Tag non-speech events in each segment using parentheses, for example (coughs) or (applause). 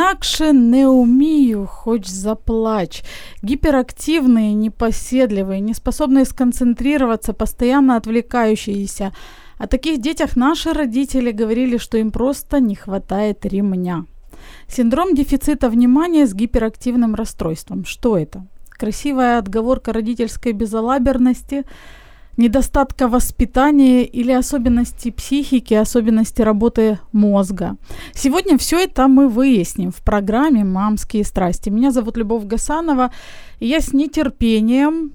Інакше не умею, хоть заплачь. Гиперактивные, непоседливые, неспособные сконцентрироваться, постоянно отвлекающиеся. О таких детях наши родители говорили, что им просто не хватает ремня. Синдром дефицита внимания с гиперактивным расстройством. Что это? Красивая отговорка родительской безалаберности – недостатка воспитания или особенности психики, особенности работы мозга. Сегодня все это мы выясним в программе «Мамские страсти». Меня зовут Любовь Гасанова, и я с нетерпением,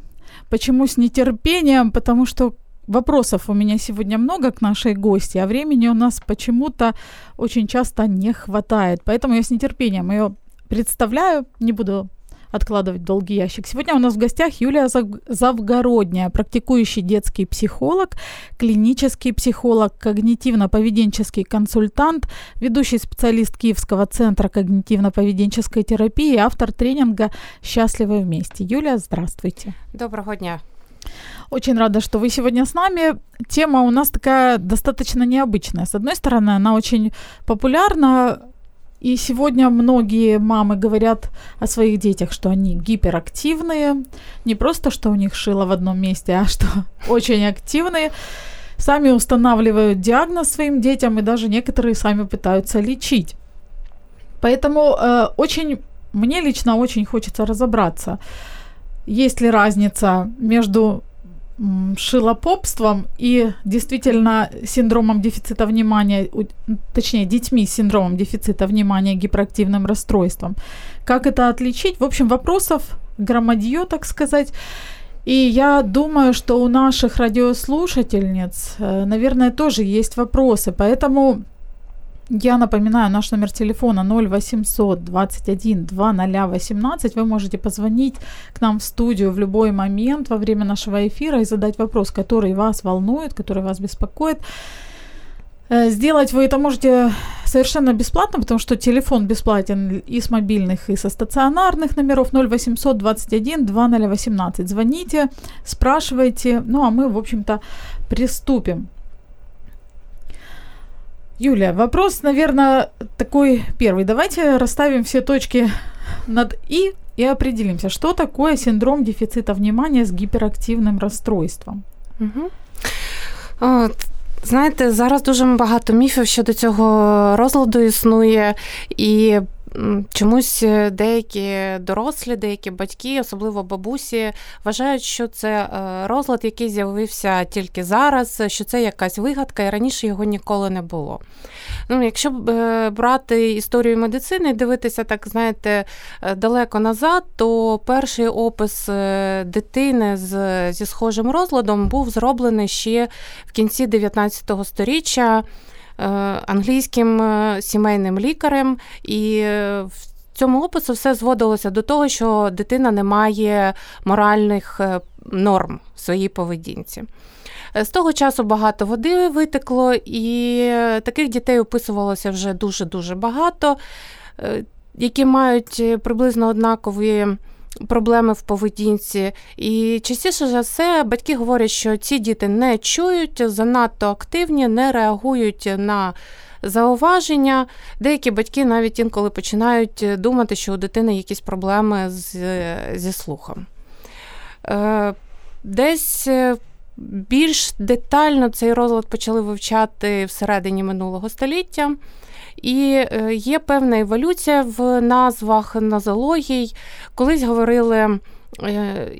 почему с нетерпением, потому что Вопросов у меня сегодня много к нашей гости, а времени у нас почему-то очень часто не хватает. Поэтому я с нетерпением ее представляю, не буду откладывать в долгий ящик. Сегодня у нас в гостях Юлия Завгородняя, практикующий детский психолог, клинический психолог, когнитивно-поведенческий консультант, ведущий специалист Киевского центра когнитивно-поведенческой терапии, автор тренинга «Счастливы вместе». Юлия, здравствуйте. Доброго дня. Очень рада, что вы сегодня с нами. Тема у нас такая достаточно необычная. С одной стороны, она очень популярна, и сегодня многие мамы говорят о своих детях, что они гиперактивные. Не просто, что у них шило в одном месте, а что (laughs) очень активные. Сами устанавливают диагноз своим детям, и даже некоторые сами пытаются лечить. Поэтому э, очень, мне лично очень хочется разобраться, есть ли разница между шилопопством и действительно синдромом дефицита внимания, точнее, детьми с синдромом дефицита внимания, гиперактивным расстройством. Как это отличить? В общем, вопросов громадье, так сказать. И я думаю, что у наших радиослушательниц, э, наверное, тоже есть вопросы. Поэтому я напоминаю, наш номер телефона 0800 21 2018. Вы можете позвонить к нам в студию в любой момент во время нашего эфира и задать вопрос, который вас волнует, который вас беспокоит. Э, сделать вы это можете совершенно бесплатно, потому что телефон бесплатен и с мобильных, и со стационарных номеров 0800 21 2018. Звоните, спрашивайте, ну а мы, в общем-то, приступим. Юля, вопрос, наверное, такой первый. Давайте расставим все точки над «и» и определимся, что такое синдром дефицита внимания з гіперактивним розстройством. Угу. От, знаєте, зараз дуже багато міфів щодо цього розладу існує, і чомусь е, деякі дорослі, деякі батьки, особливо бабусі, вважають, що це е, розлад, який з'явився тільки зараз, що це якась вигадка, і раніше його ніколи не було. Ну, Якщо е, брати історію медицини і дивитися, так знаєте, далеко назад, то перший опис дитини з, зі схожим розладом був зроблений ще в кінці 19 століття. Е, англійським е, сімейним лікарем, і е, в цьому опису все зводилося до того, що дитина не має моральних норм в своїй поведінці. З того часу багато води витекло, і таких дітей описувалося вже дуже-дуже багато, які мають приблизно однакові проблеми в поведінці. І частіше за все батьки говорять, що ці діти не чують, занадто активні, не реагують на зауваження. Деякі батьки навіть інколи починають думати, що у дитини якісь проблеми з, зі слухом. Е, десь е, більш детально цей розлад почали вивчати всередині минулого століття. І е, є певна еволюція в назвах назологій. Колись говорили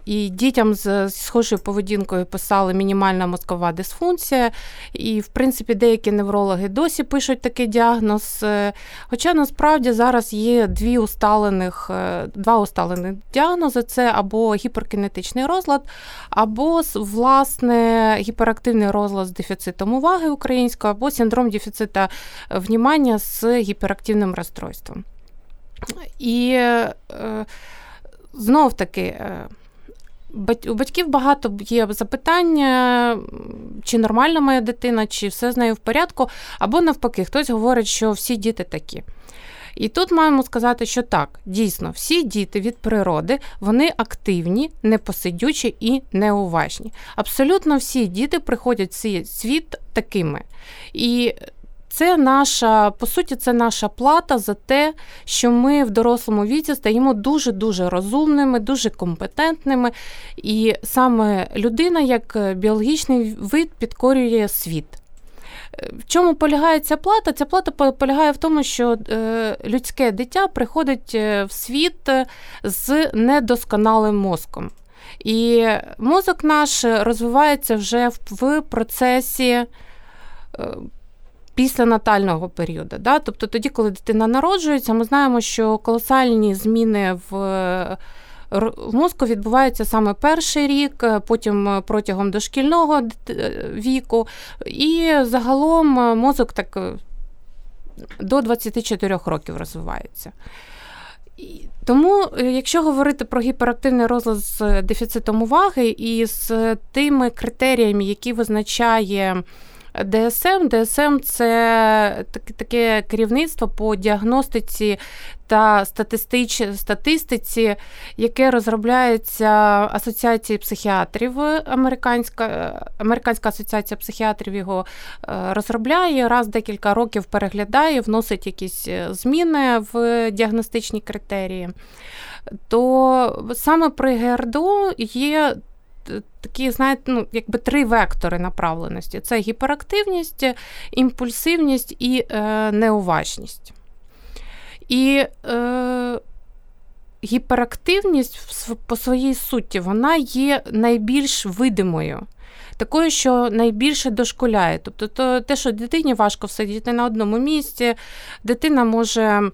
і дітям з схожою поведінкою писали мінімальна мозкова дисфункція. І, в принципі, деякі неврологи досі пишуть такий діагноз. Е, хоча насправді зараз є дві усталених, е, два усталених діагнози: це або гіперкінетичний розлад, або власне гіперактивний розлад з дефіцитом уваги українською, або синдром дефіцита внімання з гіперактивним розстройством. І знов таки. Е, у батьків багато є запитання, чи нормальна моя дитина, чи все з нею в порядку, або навпаки, хтось говорить, що всі діти такі. І тут маємо сказати, що так, дійсно, всі діти від природи вони активні, непосидючі і неуважні. Абсолютно всі діти приходять в цей світ такими. І це наша, по суті, це наша плата за те, що ми в дорослому віці стаємо дуже-дуже розумними, дуже компетентними. І саме людина, як біологічний вид, підкорює світ. В чому полягає ця плата? Ця плата полягає в тому, що е, людське дитя приходить е, в світ з недосконалим мозком. І мозок наш розвивається вже в процесі е, після натального періоду. Да? Тобто тоді, коли дитина народжується, ми знаємо, що колосальні зміни в в мозку відбуваються саме перший рік, потім протягом дошкільного віку, і загалом мозок так до 24 років розвивається. Тому, якщо говорити про гіперактивний розлад з дефіцитом уваги і з тими критеріями, які визначає ДСМ. ДСМ це таке керівництво по діагностиці та статистич... статистиці, яке розробляється Асоціацією психіатрів. Американська Американська асоціація психіатрів його е, розробляє, раз декілька років переглядає, вносить якісь е, зміни в діагностичні критерії. То саме при ГРДО є такі, знаєте, ну, якби три вектори направленості: це гіперактивність, імпульсивність і е, неуважність. І е, гіперактивність по своїй суті вона є найбільш видимою. Такою, що найбільше дошкуляє. Тобто, то, те, що дитині важко всидіти на одному місці, дитина може е,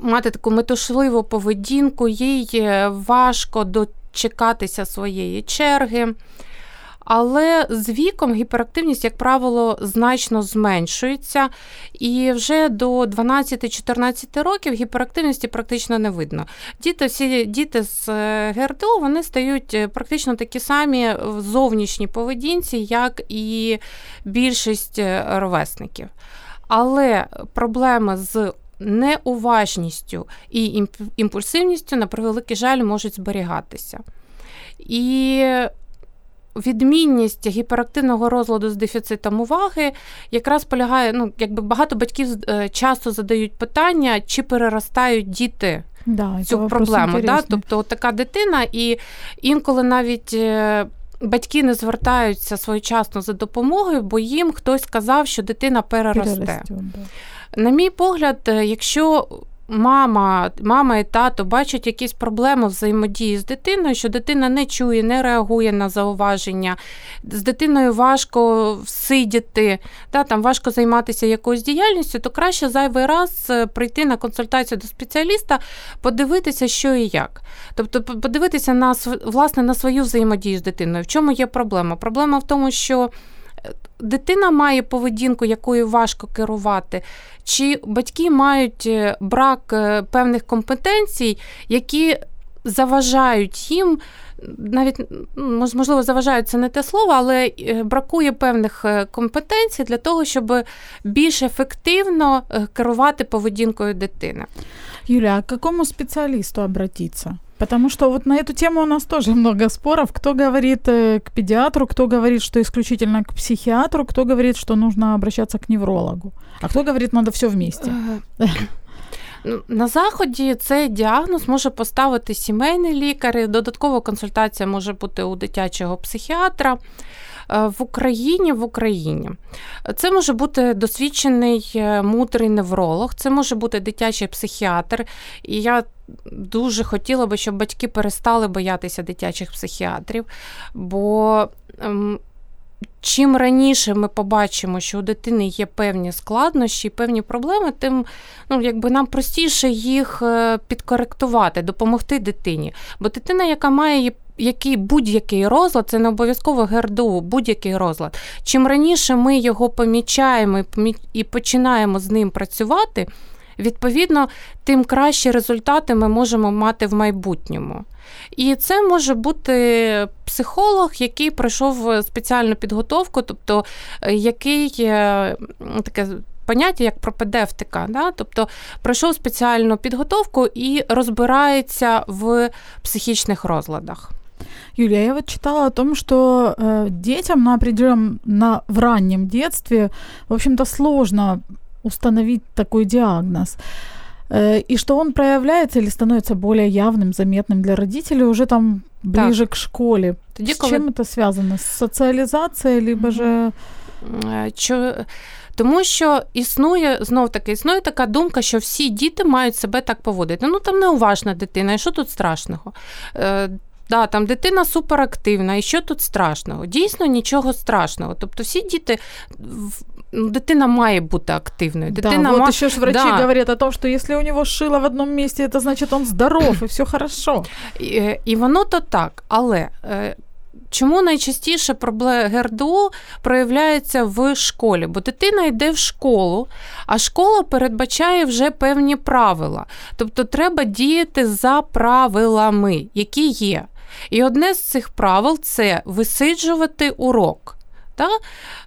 мати таку метушливу поведінку, їй е, важко до чекатися своєї черги. Але з віком гіперактивність, як правило, значно зменшується, і вже до 12-14 років гіперактивності практично не видно. Діти всі діти з е, ГРДО вони стають е, практично такі самі в зовнішній поведінці, як і більшість е, ровесників. Але проблеми з неуважністю і імпульсивністю, на превеликий жаль, можуть зберігатися. І відмінність гіперактивного розладу з дефіцитом уваги якраз полягає, ну, якби багато батьків е, часто задають питання, чи переростають діти. Да, Цю проблему. Да? Тобто от така дитина, і інколи навіть е, батьки не звертаються своєчасно за допомогою, бо їм хтось сказав, що дитина переросте. Переростю, да. На мій погляд, е, якщо мама, мама і тато бачать якісь проблеми взаємодії з дитиною, що дитина не чує, не реагує на зауваження, з дитиною важко всидіти, та, там важко займатися якоюсь діяльністю, то краще зайвий раз е, прийти на консультацію до спеціаліста, подивитися, що і як. Тобто, подивитися на власне на свою взаємодію з дитиною. В чому є проблема? Проблема в тому, що дитина має поведінку, якою важко керувати, чи батьки мають е, брак е, певних компетенцій, які заважають їм навіть можливо заважають це не те слово, але бракує певних компетенцій для того, щоб більш ефективно керувати поведінкою дитини. Юля, а к какому специалисту обратиться? Потому что вот на эту тему у нас тоже (laughs) много споров. Кто говорит э, к педиатру, кто говорит, что исключительно к психиатру, кто говорит, что нужно обращаться к неврологу, а кто говорит, надо все вместе. (coughs) Ну, на заході цей діагноз може поставити сімейний лікар, додаткова консультація може бути у дитячого психіатра. Е, в Україні в Україні це може бути досвідчений е, мудрий невролог, це може бути дитячий психіатр. І я дуже хотіла би, щоб батьки перестали боятися дитячих психіатрів. бо ем, Чим раніше ми побачимо, що у дитини є певні складнощі, певні проблеми, тим ну, якби нам простіше їх е, підкоректувати, допомогти дитині. Бо дитина, яка має який будь-який розлад, це не обов'язково ГРДУ, будь-який розлад. Чим раніше ми його помічаємо і починаємо з ним працювати, відповідно, тим кращі результати ми можемо мати в майбутньому. І це може бути психолог, який пройшов спеціальну підготовку, тобто е, який е, таке. Поняття як пропедевтика, да? тобто пройшов спеціальну підготовку і розбирається в психічних розладах. Юлия, я вот читала о том, что э, детям на определенном, на, в раннем детстве, в общем-то, сложно установить такой диагноз. Э, и что он проявляется или становится более явным, заметным для родителей уже там ближе так. к школе. Тоді, С коли... чем это связано? С соціалізацією, либо же... Чо... Тому що існує знов таки існує така думка, що всі діти мають себе так поводити. Ну там неуважна дитина, і що тут страшного? Е, Да, там дитина суперактивна, і що тут страшного? Дійсно, нічого страшного. Тобто, всі діти. Ну, дитина має бути активною. Дитина да, вот ма... еще ж врачи да. говорят о том, что если у него шило в одном месте, это значит он здоров и все хорошо. І, і воно то так, але е, Чому найчастіше проблема ГРДО проявляється в школі? Бо дитина йде в школу, а школа передбачає вже певні правила. Тобто треба діяти за правилами, які є. І одне з цих правил це висиджувати урок. Та?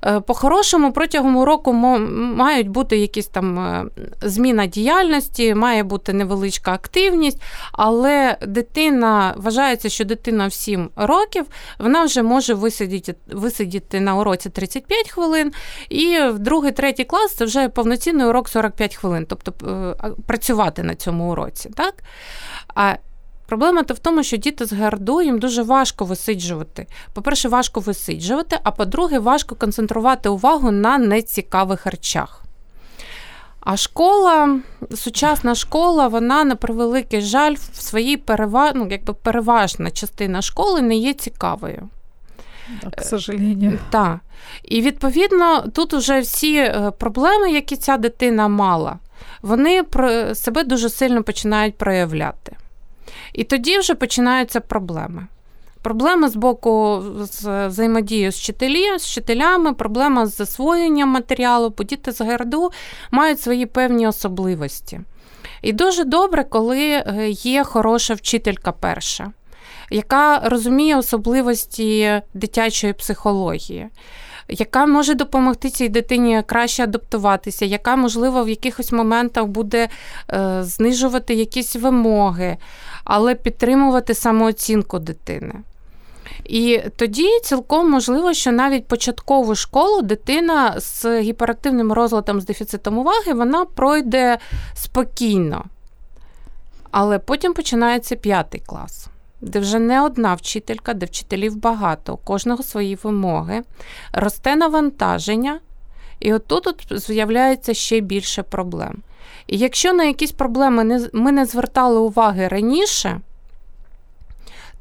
Е, по-хорошому, протягом року мають бути якісь там е, зміна діяльності, має бути невеличка активність, але дитина вважається, що дитина в 7 років вона вже може висидіти висидіти на уроці 35 хвилин, і в другий, третій клас це вже повноцінний урок 45 хвилин, тобто е, працювати на цьому уроці. Так? А Проблема то в тому, що діти з ГРДУ їм дуже важко висиджувати. По-перше, важко висиджувати, а по-друге, важко концентрувати увагу на нецікавих речах. А школа, сучасна школа, вона на превеликий жаль в своїй переваж... ну, якби переважна частина школи не є цікавою. Так, к сожалению. Так. І відповідно тут вже всі е, проблеми, які ця дитина мала, вони себе дуже сильно починають проявляти. І тоді вже починаються проблеми. Проблема з боку з взаємодією з вчителі, з вчителями, проблема з засвоєнням матеріалу, бо діти з ГРДУ мають свої певні особливості. І дуже добре, коли е, є хороша вчителька перша, яка розуміє особливості дитячої психології яка може допомогти цій дитині краще адаптуватися, яка, можливо, в якихось моментах буде е, знижувати якісь вимоги, але підтримувати самооцінку дитини. І тоді цілком можливо, що навіть початкову школу дитина з гіперактивним розладом з дефіцитом уваги вона пройде спокійно. Але потім починається п'ятий клас де вже не одна вчителька, де вчителів багато, у кожного свої вимоги, росте навантаження, і отут з'являється ще більше проблем. І якщо на якісь проблеми ми не звертали уваги раніше,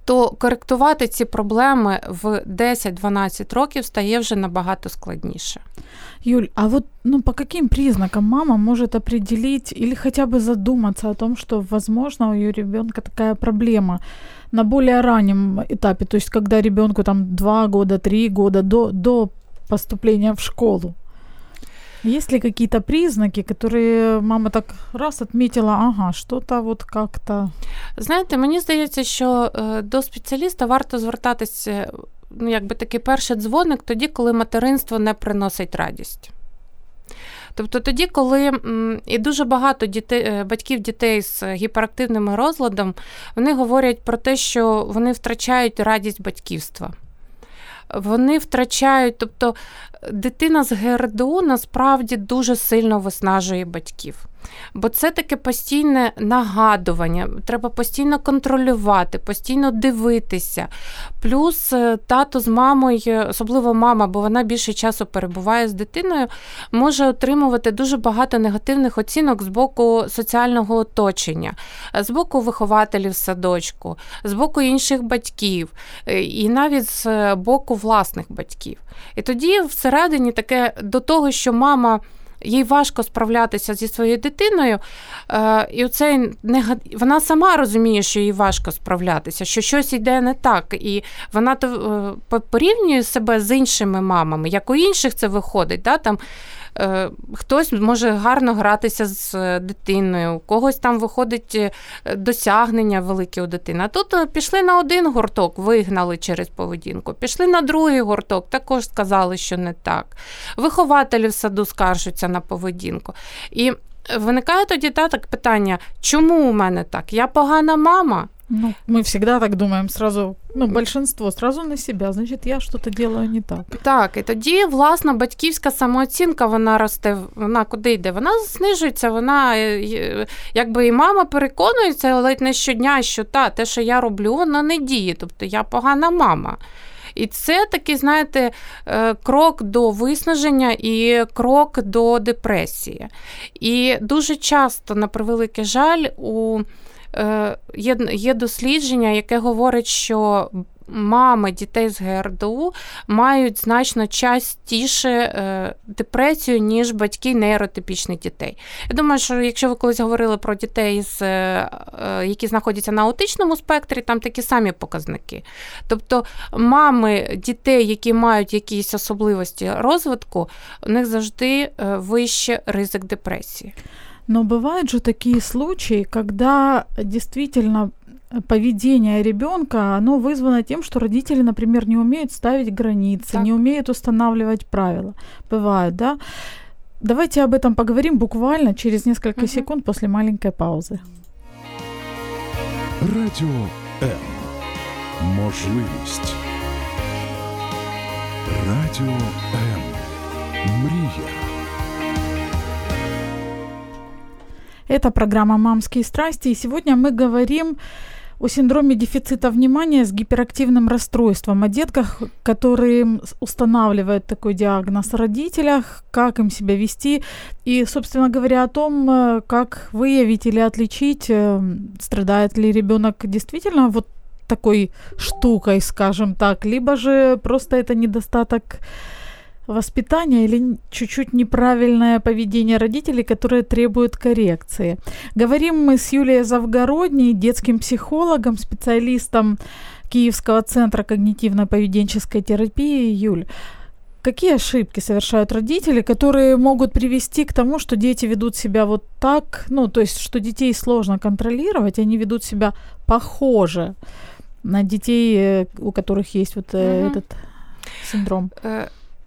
то коректувати ці проблеми в 10-12 років стає вже набагато складніше. Юль, а вот ну, по каким признакам мама может определить или хотя бы задуматься о том, что, возможно, у ребенка такая проблема на более раннем этапе, то есть ребенку там 2 года, 3 года до, до поступления в школу? Есть ли какие-то признаки, которые мама так раз отметила, ага, что-то вот как-то. Знаєте, мені здається, що е, до спеціаліста варто звертатися, ну, якби такий перший дзвоник тоді, коли материнство не приносить радість. Тобто тоді, коли і дуже багато дітей, е, батьків дітей з гіперактивним розладом, вони говорять про те, що вони втрачають радість батьківства. Вони втрачають, тобто дитина з ГРДУ насправді дуже сильно виснажує батьків. Бо це таке постійне нагадування, треба постійно контролювати, постійно дивитися. Плюс е, тато з мамою, особливо мама, бо вона більше часу перебуває з дитиною, може отримувати дуже багато негативних оцінок з боку соціального оточення, з боку вихователів садочку, з боку інших батьків, е, і навіть з боку власних батьків. І тоді всередині таке до того, що мама їй важко справлятися зі своєю дитиною, е, і оцей вона сама розуміє, що їй важко справлятися, що щось йде не так. І вона е, порівнює себе з іншими мамами, як у інших це виходить. Да? Там хтось може гарно гратися з е, дитиною, у когось там виходить е, досягнення велике у дитини. А тут пішли на один гурток, вигнали через поведінку, пішли на другий гурток, також сказали, що не так. Вихователі в саду скаржуться на поведінку. І виникає тоді та, так питання, чому у мене так? Я погана мама? Ну, мы всегда так думаем сразу, ну, большинство сразу на себя, значить, я щось делаю не так. Так, і тоді, власна, батьківська самооцінка, вона росте, вона куди йде? Вона знижується, вона, е, якби і мама переконується, ледь не щодня, що та, те, що я роблю, воно не діє. Тобто я погана мама. І це такий, знаєте, е, крок до виснаження і крок до депресії. І дуже часто, на превеликий жаль, у є є дослідження, яке говорить, що мами дітей з ГРДУ мають значно частіше е, депресію, ніж батьки нейротипічних дітей. Я думаю, що якщо ви колись говорили про дітей, з, е, які знаходяться на аутичному спектрі, там такі самі показники. Тобто мами дітей, які мають якісь особливості розвитку, у них завжди вищий ризик депресії. Но бывают же такие случаи, когда действительно поведение ребенка, оно вызвано тем, что родители, например, не умеют ставить границы, так. не умеют устанавливать правила. Бывает, да? Давайте об этом поговорим буквально через несколько угу. секунд после маленькой паузы. Радіо М. Можливість. Радіо М. Мрія. Это программа «Мамские страсти», и сегодня мы говорим о синдроме дефицита внимания с гиперактивным расстройством, о детках, которые устанавливают такой диагноз, о родителях, как им себя вести, и, собственно говоря, о том, э, как выявить или отличить, э, страдает ли ребенок действительно вот такой штукой, скажем так, либо же просто это недостаток воспитание или чуть-чуть неправильное поведение родителей, которые требуют коррекции. Говорим мы с Юлией Завгородней, детским психологом, специалистом Киевского центра когнитивно-поведенческой терапии. Юль, какие ошибки совершают родители, которые могут привести к тому, что дети ведут себя вот так, ну, то есть, что детей сложно контролировать, они ведут себя похоже на детей, э, у которых есть вот mm-hmm. этот синдром?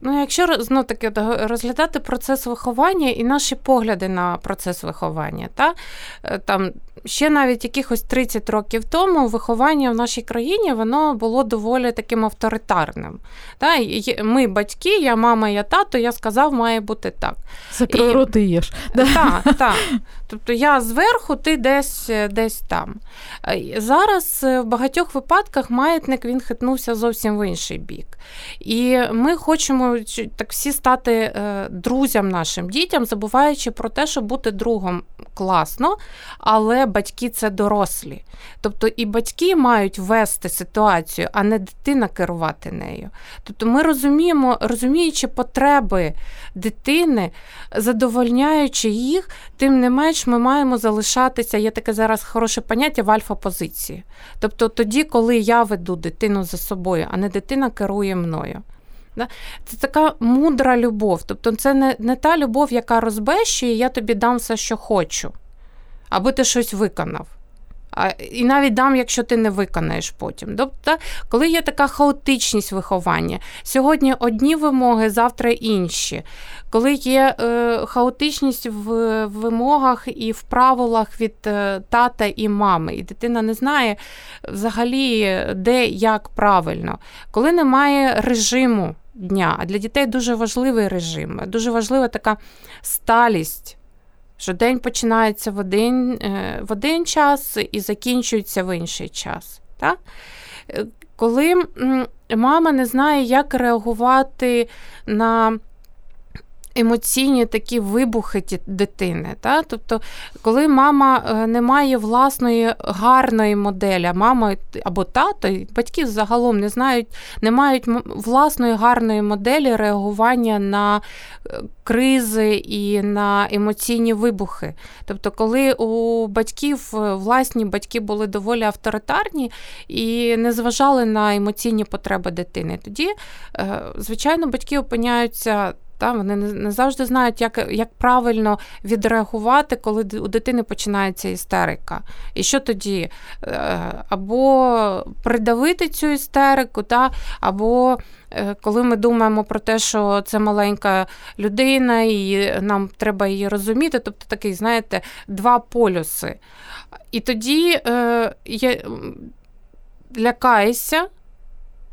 Ну, якщо знов таки розглядати процес виховання і наші погляди на процес виховання, та е, там ще навіть якихось 30 років тому виховання в нашій країні воно було доволі таким авторитарним. Та? Ми батьки, я мама, я тато, я сказав, має бути так. Закрой рот і їж. Так, так. Тобто я зверху, ти десь десь там. Зараз е, в багатьох випадках маятник він хитнувся зовсім в інший бік. І ми хочемо так всі стати е, друзям нашим дітям, забуваючи про те, що бути другом класно, але батьки це дорослі. Тобто і батьки мають вести ситуацію, а не дитина керувати нею. Тобто ми розуміємо, розуміючи потреби дитини, задовольняючи їх, тим не менш ми маємо залишатися, є таке зараз хороше поняття в альфа-позиції. Тобто тоді, коли я веду дитину за собою, а не дитина керує мною. Це така мудра любов. Тобто це не, не та любов, яка розбещує, я тобі дам все, що хочу, аби ти щось виконав. І навіть дам, якщо ти не виконаєш потім. Тобто, коли є така хаотичність виховання, сьогодні одні вимоги, завтра інші. Коли є е, хаотичність в вимогах і в правилах від е, тата і мами, і дитина не знає взагалі, де як правильно, коли немає режиму дня, а для дітей дуже важливий режим, дуже важлива така сталість що день починається в один е, в один час і закінчується в інший час. Так? Е, коли мама не знає, як реагувати на емоційні такі вибухи дитини. Та? Тобто, коли мама е, не має власної гарної моделі, мама або тато, батьки загалом не знають, не мають власної гарної моделі реагування на е, кризи і на емоційні вибухи. Тобто, коли у батьків е, власні батьки були доволі авторитарні і не зважали на емоційні потреби дитини, тоді, звичайно, батьки опиняються. Та, Вони не завжди знають, як як правильно відреагувати, коли у дитини починається істерика. І що тоді? Е, або придавити цю істерику, та, або е, коли ми думаємо про те, що це маленька людина, і нам треба її розуміти, тобто такий, знаєте, два полюси. І тоді е, є, лякаєшся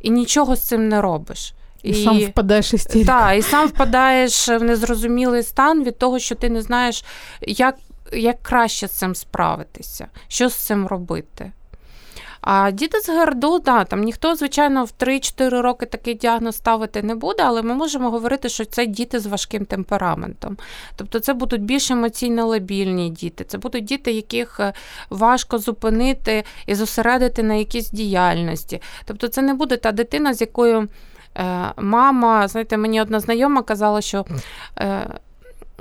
і нічого з цим не робиш. І сам впадаєш в істерику. Так, і сам впадаєш в незрозумілий стан від того, що ти не знаєш, як як краще з цим справитися, що з цим робити. А діти з ГРДУ, да, там ніхто, звичайно, в 3-4 роки такий діагноз ставити не буде, але ми можемо говорити, що це діти з важким темпераментом. Тобто це будуть більш емоційно лабільні діти, це будуть діти, яких е, важко зупинити і зосередити на якійсь діяльності. Тобто, це не буде та дитина, з якою. Е, мама, знаєте, мені одна знайома казала, що е,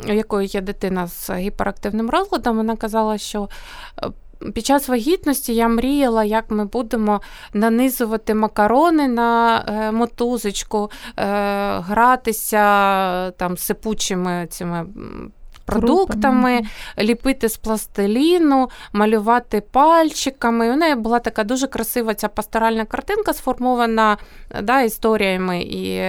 у якої є дитина з гіперактивним розладом, вона казала, що. Е, під час вагітності я мріяла, як ми будемо нанизувати макарони на мотузочку, гратися там сипучими цими продуктами, ліпити з пластиліну, малювати пальчиками. У неї була така дуже красива ця пасторальна картинка, сформована да, історіями і.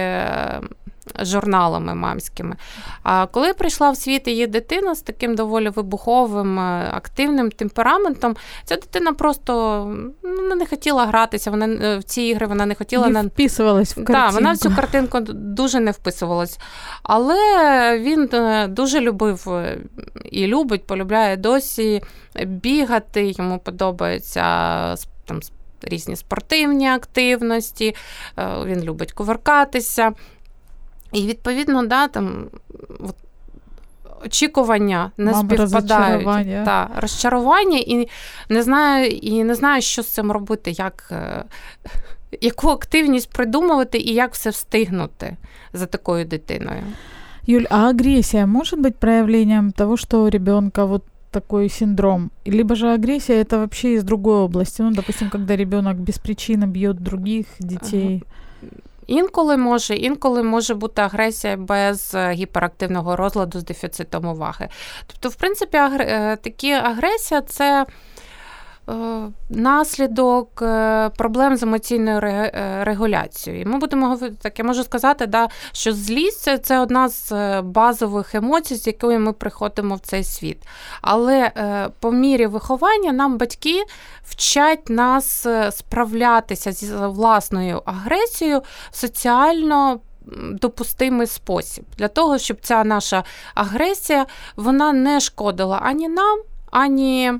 Журналами мамськими. А коли прийшла в світ її дитина з таким доволі вибуховим, е, активним темпераментом, ця дитина просто ну, не хотіла гратися. Вона е, в ці ігри вона не хотіла не вписувалась в картинку. Так, вона в цю картинку дуже не вписувалась. Але він е, дуже любив і любить, полюбляє досі бігати, йому подобається там. Різні спортивні активності, він любить кувыркатися. І відповідно, да, там от, очікування не Мам, співпадають. Розчарування. Та, розчарування і не знаю, і не знаю, що з цим робити, як. Е, яку активність придумувати і як все встигнути за такою дитиною? Юль, а агрессия может быть проявлением того, что у ребенка вот такой синдром? Либо же агрессия это вообще из другой области? Ну, допустим, когда ребенок без причины бьет других детей. Інколи може, інколи може бути агресія без е, гіперактивного розладу з дефіцитом уваги. Тобто, в принципі, агр... такі агресія це. Е, наслідок проблем з емоційною регуляцією. Ми будемо говорити так, я можу сказати, да, що злість це одна з базових емоцій, з якою ми приходимо в цей світ. Але по мірі виховання нам батьки вчать нас е, справлятися зі власною агресією соціально. Допустимий спосіб для того, щоб ця наша агресія вона не шкодила ані нам, ані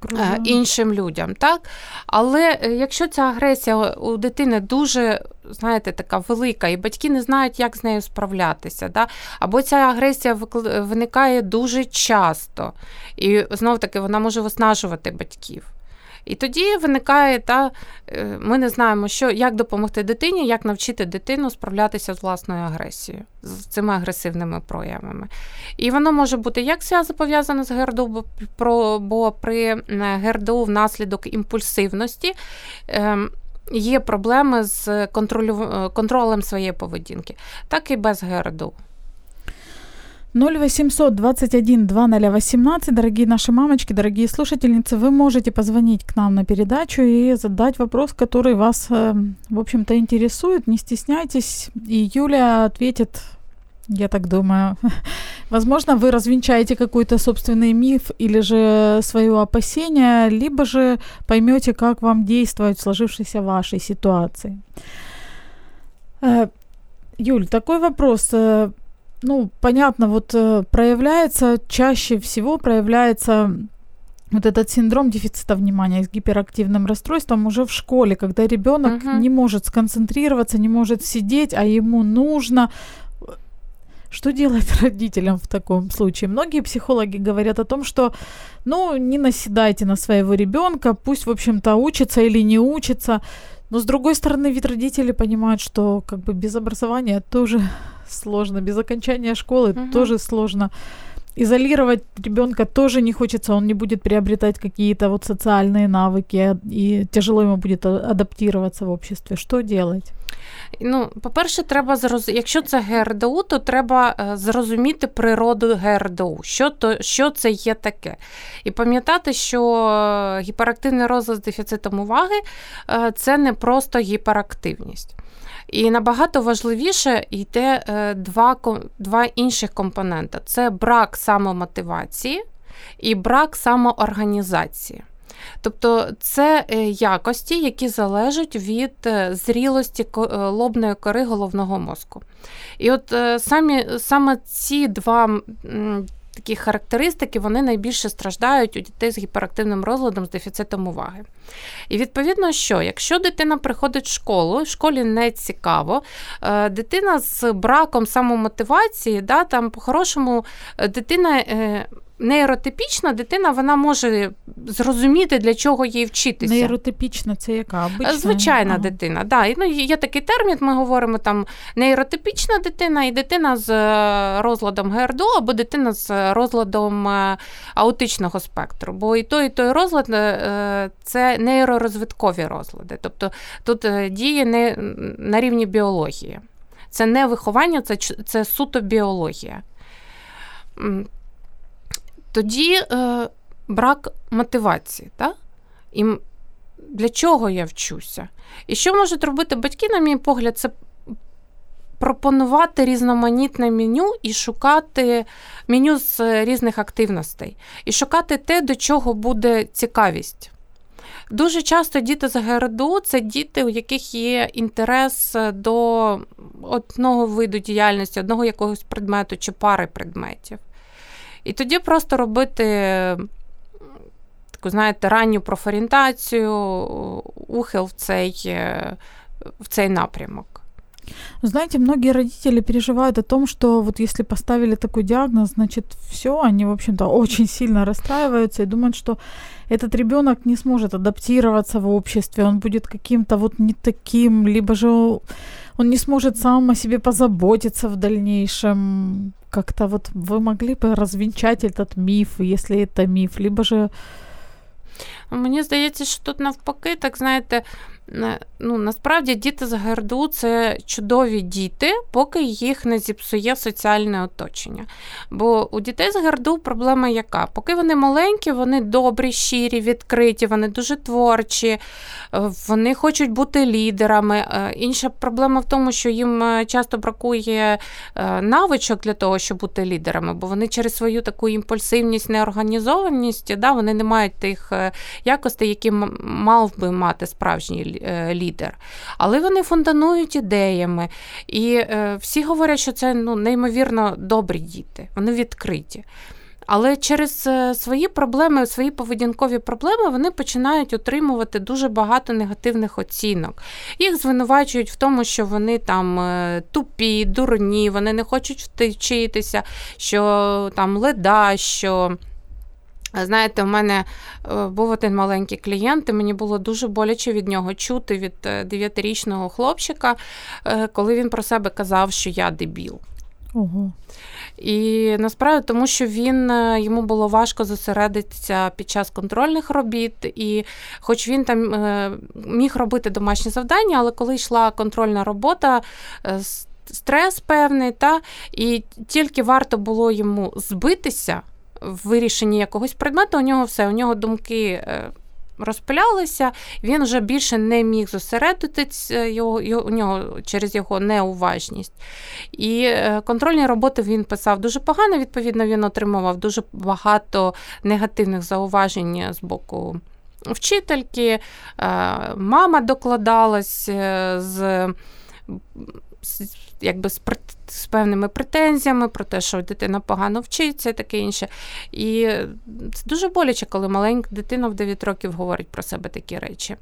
Круто. іншим людям. Так? Але е, якщо ця агресія у дитини дуже, знаєте, така велика, і батьки не знають, як з нею справлятися, да? або ця агресія виникає дуже часто, і знов таки вона може виснажувати батьків. І тоді виникає, та, е, ми не знаємо, що, як допомогти дитині, як навчити дитину справлятися з власною агресією, з цими агресивними проявами. І воно може бути як пов'язане з ГРДУ, бо при ГРДУ внаслідок імпульсивності. Ем, є проблеми з контролем своєї поведінки, так і без ГРДУ. 0800 21 2018. Дорогие наши мамочки, дорогие слушательницы, вы можете позвонить к нам на передачу и задать вопрос, который вас, э, в общем-то, интересует. Не стесняйтесь, и Юля ответит, я так думаю. (laughs) Возможно, вы развенчаете какой-то собственный миф или же свое опасение, либо же поймете, как вам действовать в сложившейся вашей ситуации. Э, Юль, такой вопрос э, ну, понятно, вот э, проявляется, чаще всего проявляется вот этот синдром дефицита внимания с гиперактивным расстройством уже в школе, когда ребенок uh-huh. не может сконцентрироваться, не может сидеть, а ему нужно. Что делать (laughs) родителям в таком случае? Многие психологи говорят о том, что, ну, не наседайте на своего ребенка, пусть, в общем-то, учится или не учится. Но с другой стороны, ведь родители понимают, что как бы без образования тоже сложно, без окончания школы угу. тоже сложно. Изолировать ребенка тоже не хочется, он не будет приобретать какие-то вот социальные навыки, и тяжело ему будет адаптироваться в обществе. Что делать? Ну, по-перше, треба зроз... якщо це ГРДУ, то треба зрозуміти природу ГРДУ, що то, що це є таке. І пам'ятати, що гіперактивний розлад з дефіцитом уваги це не просто гіперактивність. І набагато важливіше йде е, два два інших компоненти: це брак самомотивації і брак самоорганізації. Тобто це е, якості, які залежать від е, зрілості лобної кори головного мозку. І от самі, саме ці два такі характеристики вони найбільше страждають у дітей з гіперактивним розладом з дефіцитом уваги. І відповідно, що якщо дитина приходить в школу, в школі не цікаво, е, дитина з браком самомотивації, да, там по-хорошому е, дитина е, нейротипічна дитина вона може зрозуміти, для чого їй вчитися. Нейротипічна це яка? Обична? Звичайна ага. дитина. Да. Ну, Є такий термін, ми говоримо там нейротипічна дитина і дитина з е, розладом ГРДО або дитина з розладом е, аутичного спектру. Бо і той, і той розлад е, це нейророзвиткові розлади. Тобто тут діє не на рівні біології. Це не виховання, це, це суто біологія тоді е, брак мотивації. Так? І для чого я вчуся? І що можуть робити батьки, на мій погляд, це пропонувати різноманітне меню і шукати меню з різних активностей, і шукати те, до чого буде цікавість. Дуже часто діти з ГРДУ це діти, у яких є інтерес до одного виду діяльності, одного якогось предмету чи пари предметів. І тоді просто робити таку, знаєте, ранню профорієнтацію, ухил в цей, в цей напрямок. Знаете, многие родители переживают о том, что вот если поставили такой диагноз, значит, все, они, в общем-то, (laughs) очень сильно расстраиваются и думают, что этот ребенок не сможет адаптироваться в обществе, он будет каким-то вот не таким, либо же он не сможет сам о себе позаботиться в дальнейшем. Как-то вот вы могли бы развенчать этот миф, если это миф, либо же. Мені здається, що тут навпаки, так знаєте, ну, насправді діти з ГРДУ це чудові діти, поки їх не зіпсує соціальне оточення. Бо у дітей з ГРДУ проблема яка? Поки вони маленькі, вони добрі, щирі, відкриті, вони дуже творчі, е, вони хочуть бути лідерами. Е, інша проблема в тому, що їм е, часто бракує навичок для того, щоб бути лідерами, бо вони через свою таку імпульсивність, неорганізованість, да, вони не мають тих якостей, які мав би мати справжній Е, лідер. Але вони фонданують ідеями. І е, всі говорять, що це ну, неймовірно добрі діти, вони відкриті. Але через е, свої проблеми, свої поведінкові проблеми вони починають отримувати дуже багато негативних оцінок. Їх звинувачують в тому, що вони там тупі, дурні, вони не хочуть вчитися, що там леда, що. Знаєте, у мене е, був один маленький клієнт, і мені було дуже боляче від нього чути від 9-річного е, хлопчика, е, коли він про себе казав, що я дебіл. Ого. І насправді тому, що він йому було важко зосередитися під час контрольних робіт, і хоч він там міг робити домашні завдання, але коли йшла контрольна робота, стрес певний, та і тільки варто було йому збитися в вирішенні якогось предмету, у нього все, у нього думки розпилялися, він вже більше не міг зосередитися його, його, у нього через його неуважність. І е, контрольні роботи він писав дуже погано, відповідно, він отримував дуже багато негативних зауважень з боку. Вчительки, е, мама докладалась е, з якби з, з певними претензіями про те, що дитина погано вчиться і таке інше. І це дуже боляче, коли маленька дитина в 9 років говорить про себе такі речі.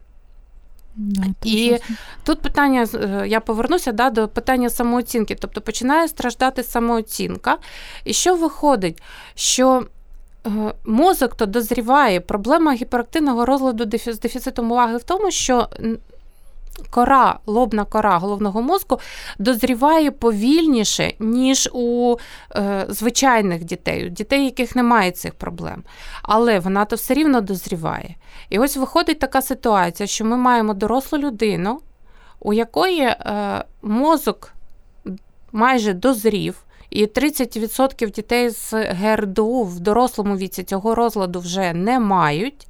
Да, і ужасно. тут питання, е, я повернуся да, до питання самооцінки. Тобто починає страждати самооцінка. І що виходить? Що е, мозок то дозріває. Проблема гіперактивного розладу з дефіцитом уваги в тому, що кора, лобна кора головного мозку дозріває повільніше, ніж у е, звичайних дітей, у дітей, яких немає цих проблем. Але вона то все рівно дозріває. І ось виходить така ситуація, що ми маємо дорослу людину, у якої е, мозок майже дозрів. І 30% дітей з ГРДУ в дорослому віці цього розладу вже не мають.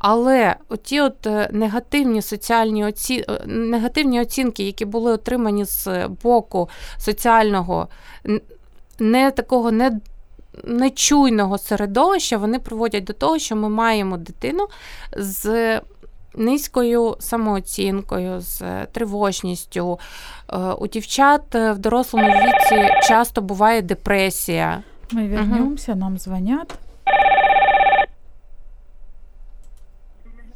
Але оті от е, негативні соціальні оці... Е, негативні оцінки, які були отримані з боку соціального, не такого не. Нечуйного середовища вони приводять до того, що ми маємо дитину з низькою самооцінкою, з тривожністю. Е, у дівчат в дорослому віці часто буває депресія. Ми вернемося, угу. нам дзвонять.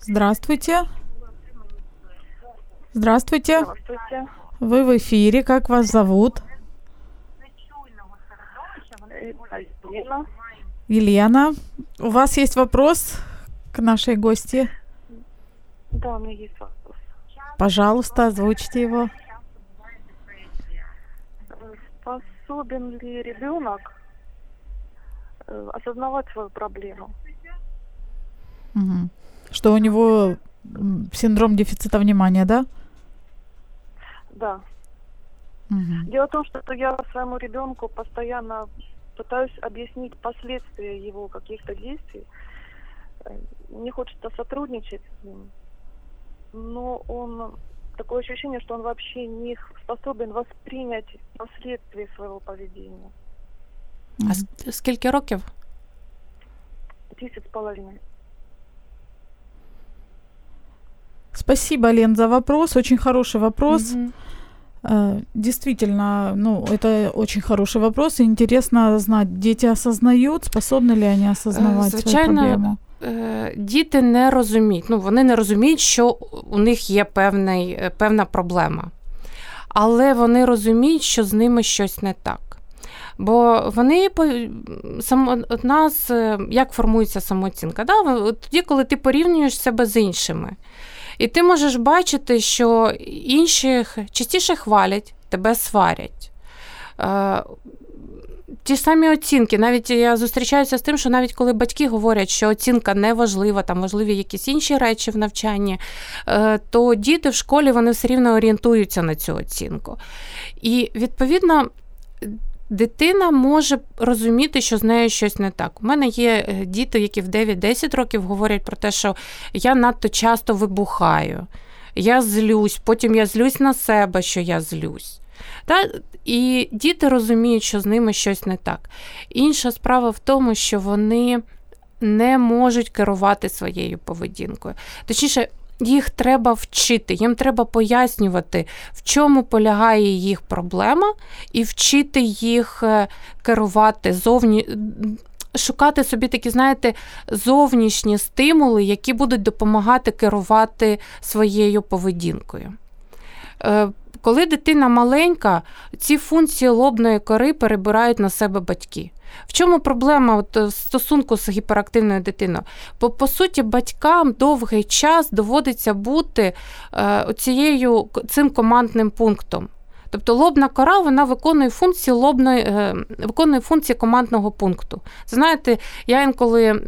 Здравствуйте. Здравствуйте. Здравствуйте. Вы в эфире. Как вас зовут? Елена. Елена. У вас есть вопрос к нашей гости? Да, у меня есть вопрос. Пожалуйста, озвучьте его. Способен ли ребенок э, осознавать свою проблему? Угу что у него синдром дефицита внимания, да? Да. Угу. Дело в том, что я своему ребенку постоянно пытаюсь объяснить последствия его каких-то действий. Не хочется сотрудничать с ним, но он такое ощущение, что он вообще не способен воспринять последствия своего поведения. А скільки років? Десять с половиной. Спасибо, Лен, за вопрос. Очень хороший вопрос. Mm-hmm. Действительно, ну, это очень хороший вопрос. И интересно знать, дети осознают, способны ли они осознавать Звичайно, свою проблему? Діти не розуміють, ну вони не розуміють, що у них є певний, е, певна проблема. Але вони розуміють, що з ними щось не так. Бо вони сам, от нас, е, як формується самооцінка? Да? Тоді, коли ти порівнюєш себе з іншими. І ти можеш бачити, що інших частіше хвалять, тебе сварять. Е, ті самі оцінки, навіть я зустрічаюся з тим, що навіть коли батьки говорять, що оцінка не важлива, там важливі якісь інші речі в навчанні, е, то діти в школі вони все рівно орієнтуються на цю оцінку. І відповідно дитина може розуміти, що з нею щось не так. У мене є е, діти, які в 9-10 років говорять про те, що я надто часто вибухаю, я злюсь, потім я злюсь на себе, що я злюсь. Та? І діти розуміють, що з ними щось не так. Інша справа в тому, що вони не можуть керувати своєю поведінкою. Точніше, їх треба вчити, їм треба пояснювати, в чому полягає їх проблема, і вчити їх е, керувати зовні. Шукати собі такі, знаєте, зовнішні стимули, які будуть допомагати керувати своєю поведінкою. Е, коли дитина маленька, ці функції лобної кори перебирають на себе батьки. В чому проблема от, стосунку з гіперактивною дитиною? Бо, по суті, батькам довгий час доводиться бути е, цією, цим командним пунктом. Тобто лобна кора вона виконує функції лобної, е, виконує функції командного пункту. Знаєте, я інколи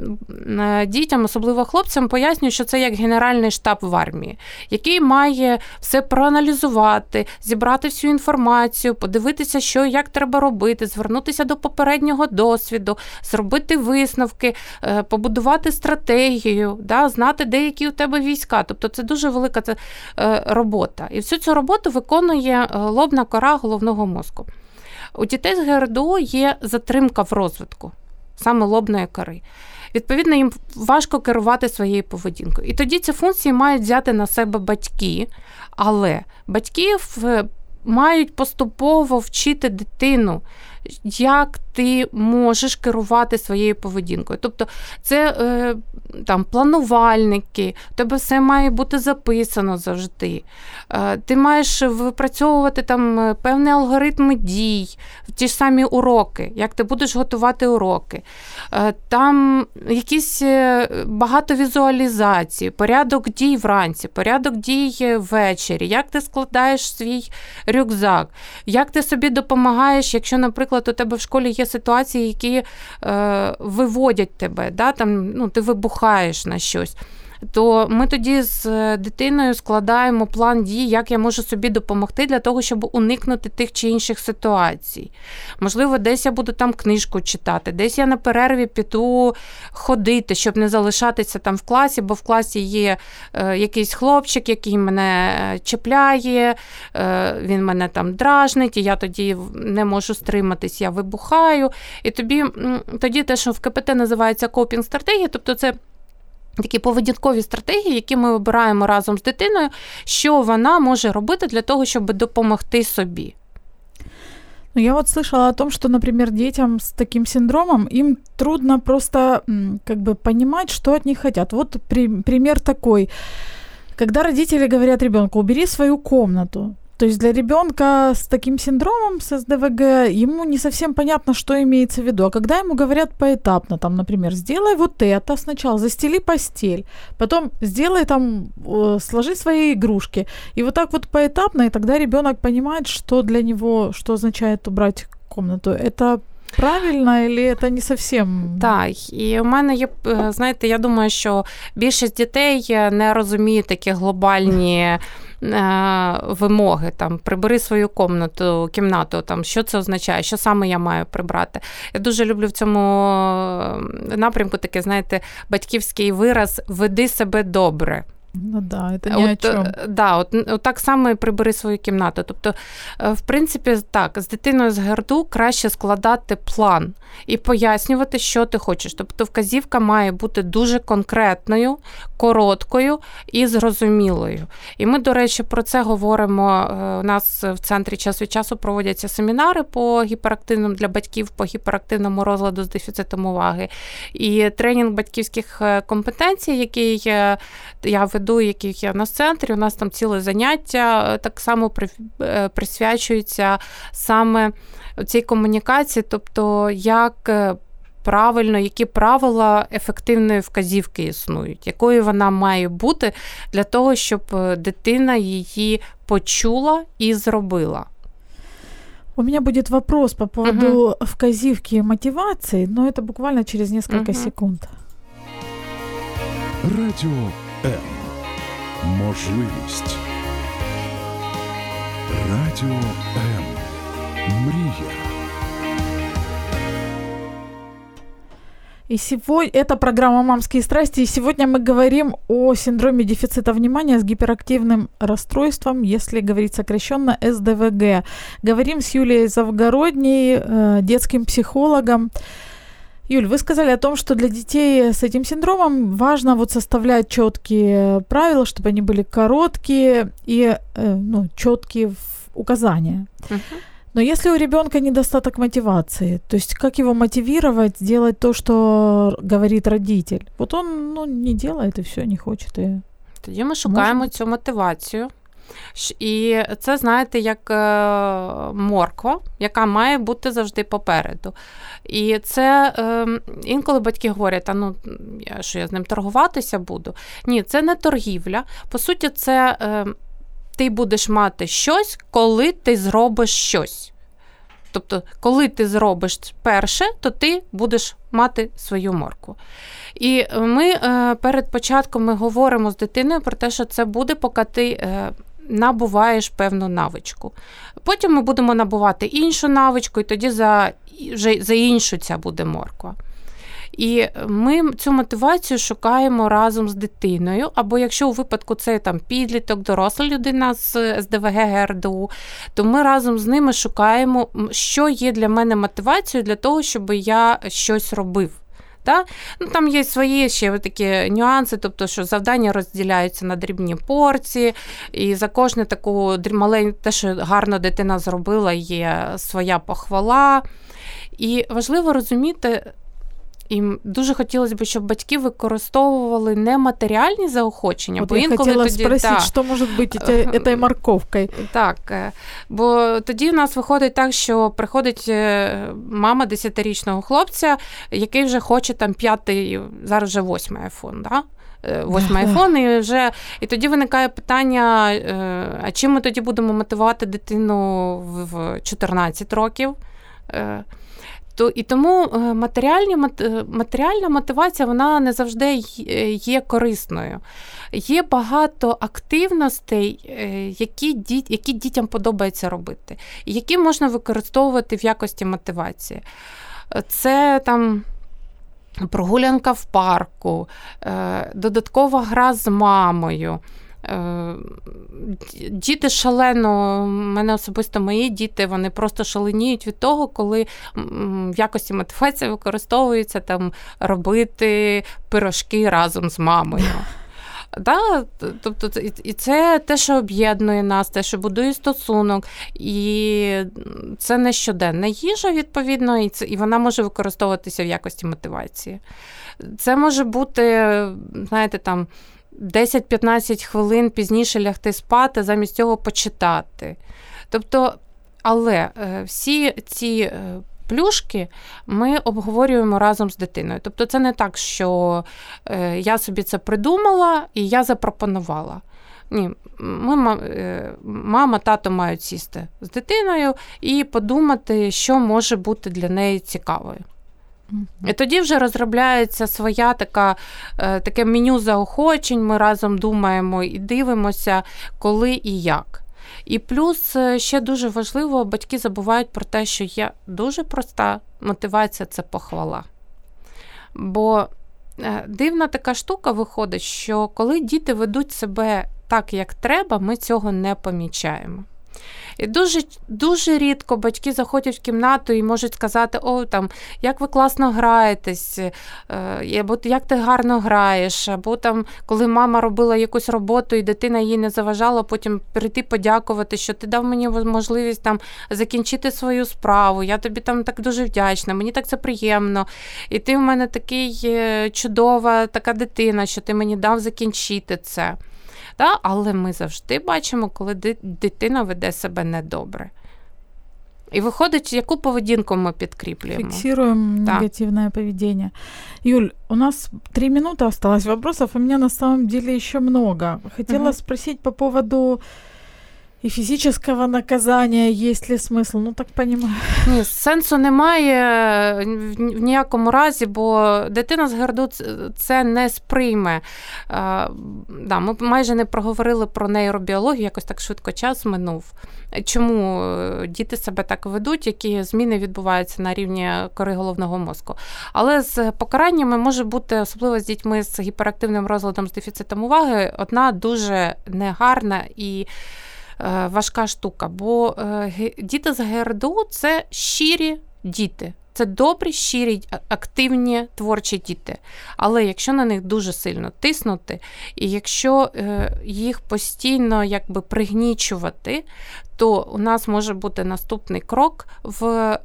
е, дітям, особливо хлопцям, пояснюю, що це як генеральний штаб в армії, який має все проаналізувати, зібрати всю інформацію, подивитися, що і як треба робити, звернутися до попереднього досвіду, зробити висновки, е, побудувати стратегію, да, знати, деякі у тебе війська. Тобто це дуже велика робота. І всю цю роботу виконує лобна кора головного мозку. У дітей з ГРДО є затримка в розвитку, саме лобної кори. Відповідно, їм важко керувати своєю поведінкою. І тоді ці функції мають взяти на себе батьки, але батьки мають поступово вчити дитину, як ти можеш керувати своєю поведінкою. Тобто, це е, там планувальники, тебе все має бути записано завжди. Е, ти маєш випрацьовувати там е, певні алгоритми дій, ті ж самі уроки, як ти будеш готувати уроки. Там якісь багато візуалізацій, порядок дій вранці, порядок дій ввечері, як ти складаєш свій рюкзак, як ти собі допомагаєш, якщо, наприклад, у тебе в школі є ситуації, які е, виводять тебе, да, там, ну, ти вибухаєш на щось то ми тоді з е, дитиною складаємо план дій, як я можу собі допомогти для того, щоб уникнути тих чи інших ситуацій. Можливо, десь я буду там книжку читати, десь я на перерві піду ходити, щоб не залишатися там в класі, бо в класі є е, якийсь хлопчик, який мене е, чіпляє, він мене там дражнить, і я тоді не можу стриматись, я вибухаю. І тобі тоді те, що в КПТ називається копінг-стратегія, тобто це. Такі поведінкові стратегії, які ми обираємо разом з дитиною, що вона може робити для того, щоб допомогти собі. Ну, я вот слышала о том, что, например, детям с таким синдромом им трудно просто как бы понимать, что от них хотят. Вот при, пример такой. Когда родители говорят ребенку, убери свою комнату, то есть для ребенка с таким синдромом, с СДВГ, ему не совсем понятно, что имеется в виду. А когда ему говорят поэтапно, там, например, сделай вот это сначала, застели постель, потом сделай там, сложи свои игрушки. И вот так вот поэтапно, и тогда ребенок понимает, что для него, что означает убрать комнату. Это Правильно, или це не зовсім? Так, і у мене є, знаєте, я думаю, що більшість дітей не розуміють такі глобальні Е, Вимоги, там прибери свою комнату, кімнату, там що це означає, що саме я маю прибрати. Я дуже люблю в цьому е, напрямку таке, знаєте, батьківський вираз веди себе добре. Ну да, це ні от, о чому. Да, от, от так само і прибери свою кімнату. Тобто, е, в принципі, так, з дитиною з герду краще складати план і пояснювати, що ти хочеш. Тобто, вказівка має бути дуже конкретною, короткою і зрозумілою. І ми, до речі, про це говоримо. Е, у нас в центрі час від часу проводяться семінари по гіперактивним для батьків по гіперактивному розладу з дефіцитом уваги. І тренінг батьківських е, компетенцій, який я веду веду, яких я на центрі. У нас там ціле заняття е, так само е, присвячується саме цій комунікації, тобто як. Е, правильно, які правила ефективної вказівки існують, якою вона має бути для того, щоб дитина її почула і зробила. У меня будет вопрос по поводу угу. вказівки мотивации, но это буквально через несколько угу. секунд. Радіо М. Можливість. Радіо М. Мрія. И сегодня это программа «Мамские страсти», и сегодня мы говорим о синдроме дефицита внимания с гиперактивным расстройством, если говорить сокращенно СДВГ. Говорим с Юлией Завгородней, э, детским психологом. Юль, вы сказали о том, что для детей с этим синдромом важно вот составлять четкие правила, чтобы они были короткие и э, ну, четкие в указания. Uh-huh. Но если у ребенка недостаток мотивации, то есть как его мотивировать делать то, что говорит родитель? Вот он ну, не делает и все, не хочет. И... Тоді ми шукаємо Може... цю мотивацію. І це, знаєте, як е, морква, яка має бути завжди попереду. І це ем, інколи батьки говорять, а ну що я з ним торгуватися буду. Ні, це не торгівля. По суті, це ем, ти будеш мати щось, коли ти зробиш щось. Тобто, коли ти зробиш перше, то ти будеш мати свою морку. І ми е, перед початком ми говоримо з дитиною про те, що це буде, поки ти е, набуваєш певну навичку. Потім ми будемо набувати іншу навичку, і тоді за, вже за іншу ця буде морква. І ми цю мотивацію шукаємо разом з дитиною. Або якщо у випадку це там підліток, доросла людина з СДВГ ГРДУ, то ми разом з ними шукаємо, що є для мене мотивацією для того, щоб я щось робив. Да? Ну, Там є свої ще такі нюанси, тобто, що завдання розділяються на дрібні порції, і за кожне таку маленьку, те, що гарно дитина зробила, є своя похвала. І важливо розуміти. І дуже хотілося б, щоб батьки використовували не матеріальні заохочення. От бо я інколи хотіла тоді, спросити, да. що може бути цією морковкою? Так, е, бо тоді в нас виходить так, що приходить е, мама десятирічного хлопця, який вже хоче там п'ятий, зараз вже восьмий айфон. Да? Е, восьмий айфон, і вже і тоді виникає питання: а чим ми тоді будемо мотивувати дитину в 14 років? То і тому матеріальні, матеріальна мотивація вона не завжди є корисною. Є багато активностей, які які дітям подобається робити, які можна використовувати в якості мотивації. Це там. Прогулянка в парку, додаткова гра з мамою, Діти шалено, мене особисто мої діти, вони просто шаленіють від того, коли в якості мотивації використовується там робити пирожки разом з мамою. (laughs) Да? Тобто, І це те, що об'єднує нас, те, що будує стосунок, і це не щоденна їжа, відповідно, і, це, і вона може використовуватися в якості мотивації. Це може бути, знаєте, там. 10-15 хвилин пізніше лягти спати, замість цього почитати. Тобто, але всі ці плюшки ми обговорюємо разом з дитиною. Тобто, це не так, що я собі це придумала і я запропонувала. Ні, ми, мама, тато мають сісти з дитиною і подумати, що може бути для неї цікавою. І тоді вже розробляється своя така, таке меню заохочень. Ми разом думаємо і дивимося, коли і як. І плюс ще дуже важливо, батьки забувають про те, що є дуже проста мотивація це похвала. Бо дивна така штука виходить, що коли діти ведуть себе так, як треба, ми цього не помічаємо. І дуже дуже рідко батьки заходять в кімнату і можуть сказати, о, там, як ви класно граєтесь, е, або як ти гарно граєш, або там, коли мама робила якусь роботу і дитина їй не заважала, потім прийти подякувати, що ти дав мені можливість там закінчити свою справу. Я тобі там так дуже вдячна, мені так це приємно. І ти в мене такий е, чудова така дитина, що ти мені дав закінчити це. Да? Але ми завжди бачимо, коли дитина веде себе недобре. І виходить, яку поведінку ми підкріплюємо. Фиксируем да. негативное поведение. Юль, у нас три минуты осталось вопросов, у меня на самом деле еще много. Хотела угу. спросить по поводу і фізичного наказання, є ли смисл? Ну так понимаю. Ні, сенсу немає в ніякому разі, бо дитина з ГРДУ це не сприйме. А, да, Ми майже не проговорили про нейробіологію, якось так швидко час минув. Чому е, діти себе так ведуть, які зміни відбуваються на рівні кори головного мозку. Але з покараннями може бути, особливо з дітьми з гіперактивним розладом з дефіцитом уваги, одна дуже негарна і. Е, важка штука, бо е, діти з ГРДУ це щирі діти. Це добрі, щирі, активні творчі діти. Але якщо на них дуже сильно тиснути, і якщо е, їх постійно якби пригнічувати, то у нас може бути наступний крок в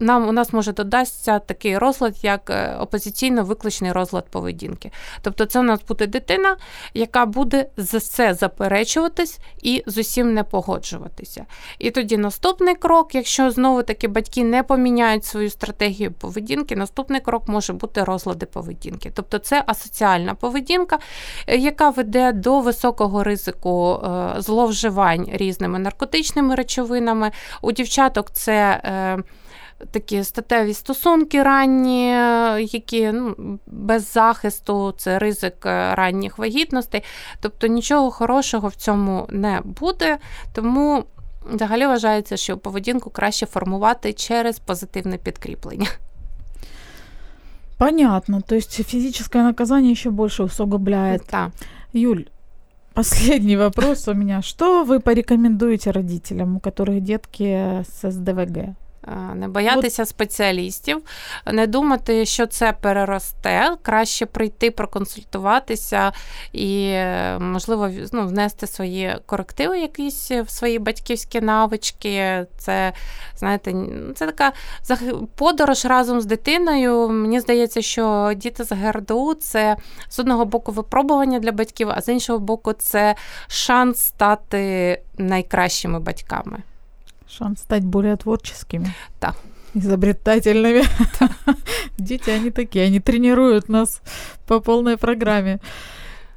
нам у нас може додасться такий розлад, як е, опозиційно-викличний розлад поведінки. Тобто, це у нас буде дитина, яка буде за все заперечуватись і з усім не погоджуватися. І тоді наступний крок, якщо знову таки батьки не поміняють свою стратегію поведінки, наступний крок може бути розлади поведінки. Тобто це асоціальна поведінка, е, яка веде до високого ризику е, зловживань різними наркотичними речовинами. У дівчаток це. Такі статеві стосунки ранні, які ну, без захисту, це ризик е, ранніх вагітностей. Тобто нічого хорошого в цьому не буде. Тому взагалі вважається, що поведінку краще формувати через позитивне підкріплення. Понятно. То есть физическое наказание еще больше усугубляет. Юль, последний вопрос у меня. Что вы порекомендуете родителям, у которых детки с СДВГ? Е, Не боятися спеціалістів, не думати, що це переросте. Краще прийти, проконсультуватися і, можливо, ну, внести свої корективи, якісь в свої батьківські навички. Це, знаєте, це така подорож разом з дитиною. Мені здається, що діти з ГРДУ це з одного боку випробування для батьків, а з іншого боку, це шанс стати найкращими батьками. Шанс стать более творческими. Да. Изобретательными. (laughs) Дети, они такие, они тренируют нас по полной программе.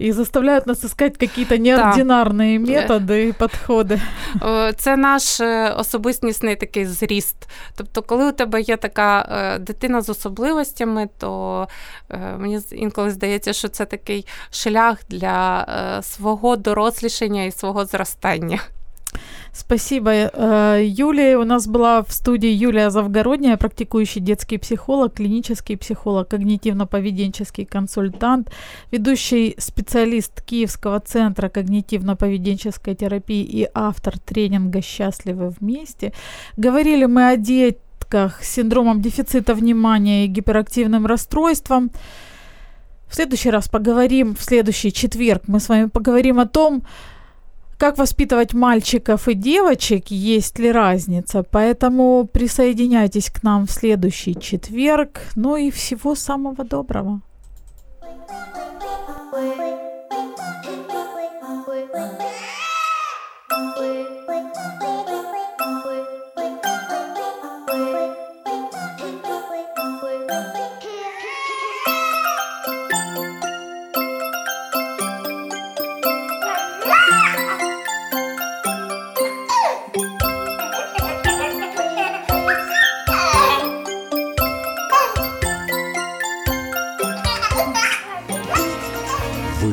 И заставляют нас искать какие-то неординарные методы и подходы. Е, Це наш е, особистісний такий зріст. Тобто, коли у тебе є така е, дитина з особливостями, то е, мені з- інколи здається, що це такий шлях для е, свого дорослішання і свого зростання. Спасибо, э, Юлия. У нас была в студии Юлия Завгородняя, практикующий детский психолог, клинический психолог, когнитивно-поведенческий консультант, ведущий специалист Киевского центра когнитивно-поведенческой терапии и автор тренинга «Счастливы вместе». Говорили мы о детках с синдромом дефицита внимания и гиперактивным расстройством. В следующий раз поговорим, в следующий четверг мы с вами поговорим о том, как воспитывать мальчиков и девочек, есть ли разница. Поэтому присоединяйтесь к нам в следующий четверг. Ну и всего самого доброго. Ви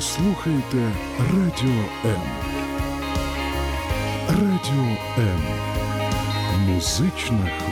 слухаєте Радіо М. Радіо М. Музична.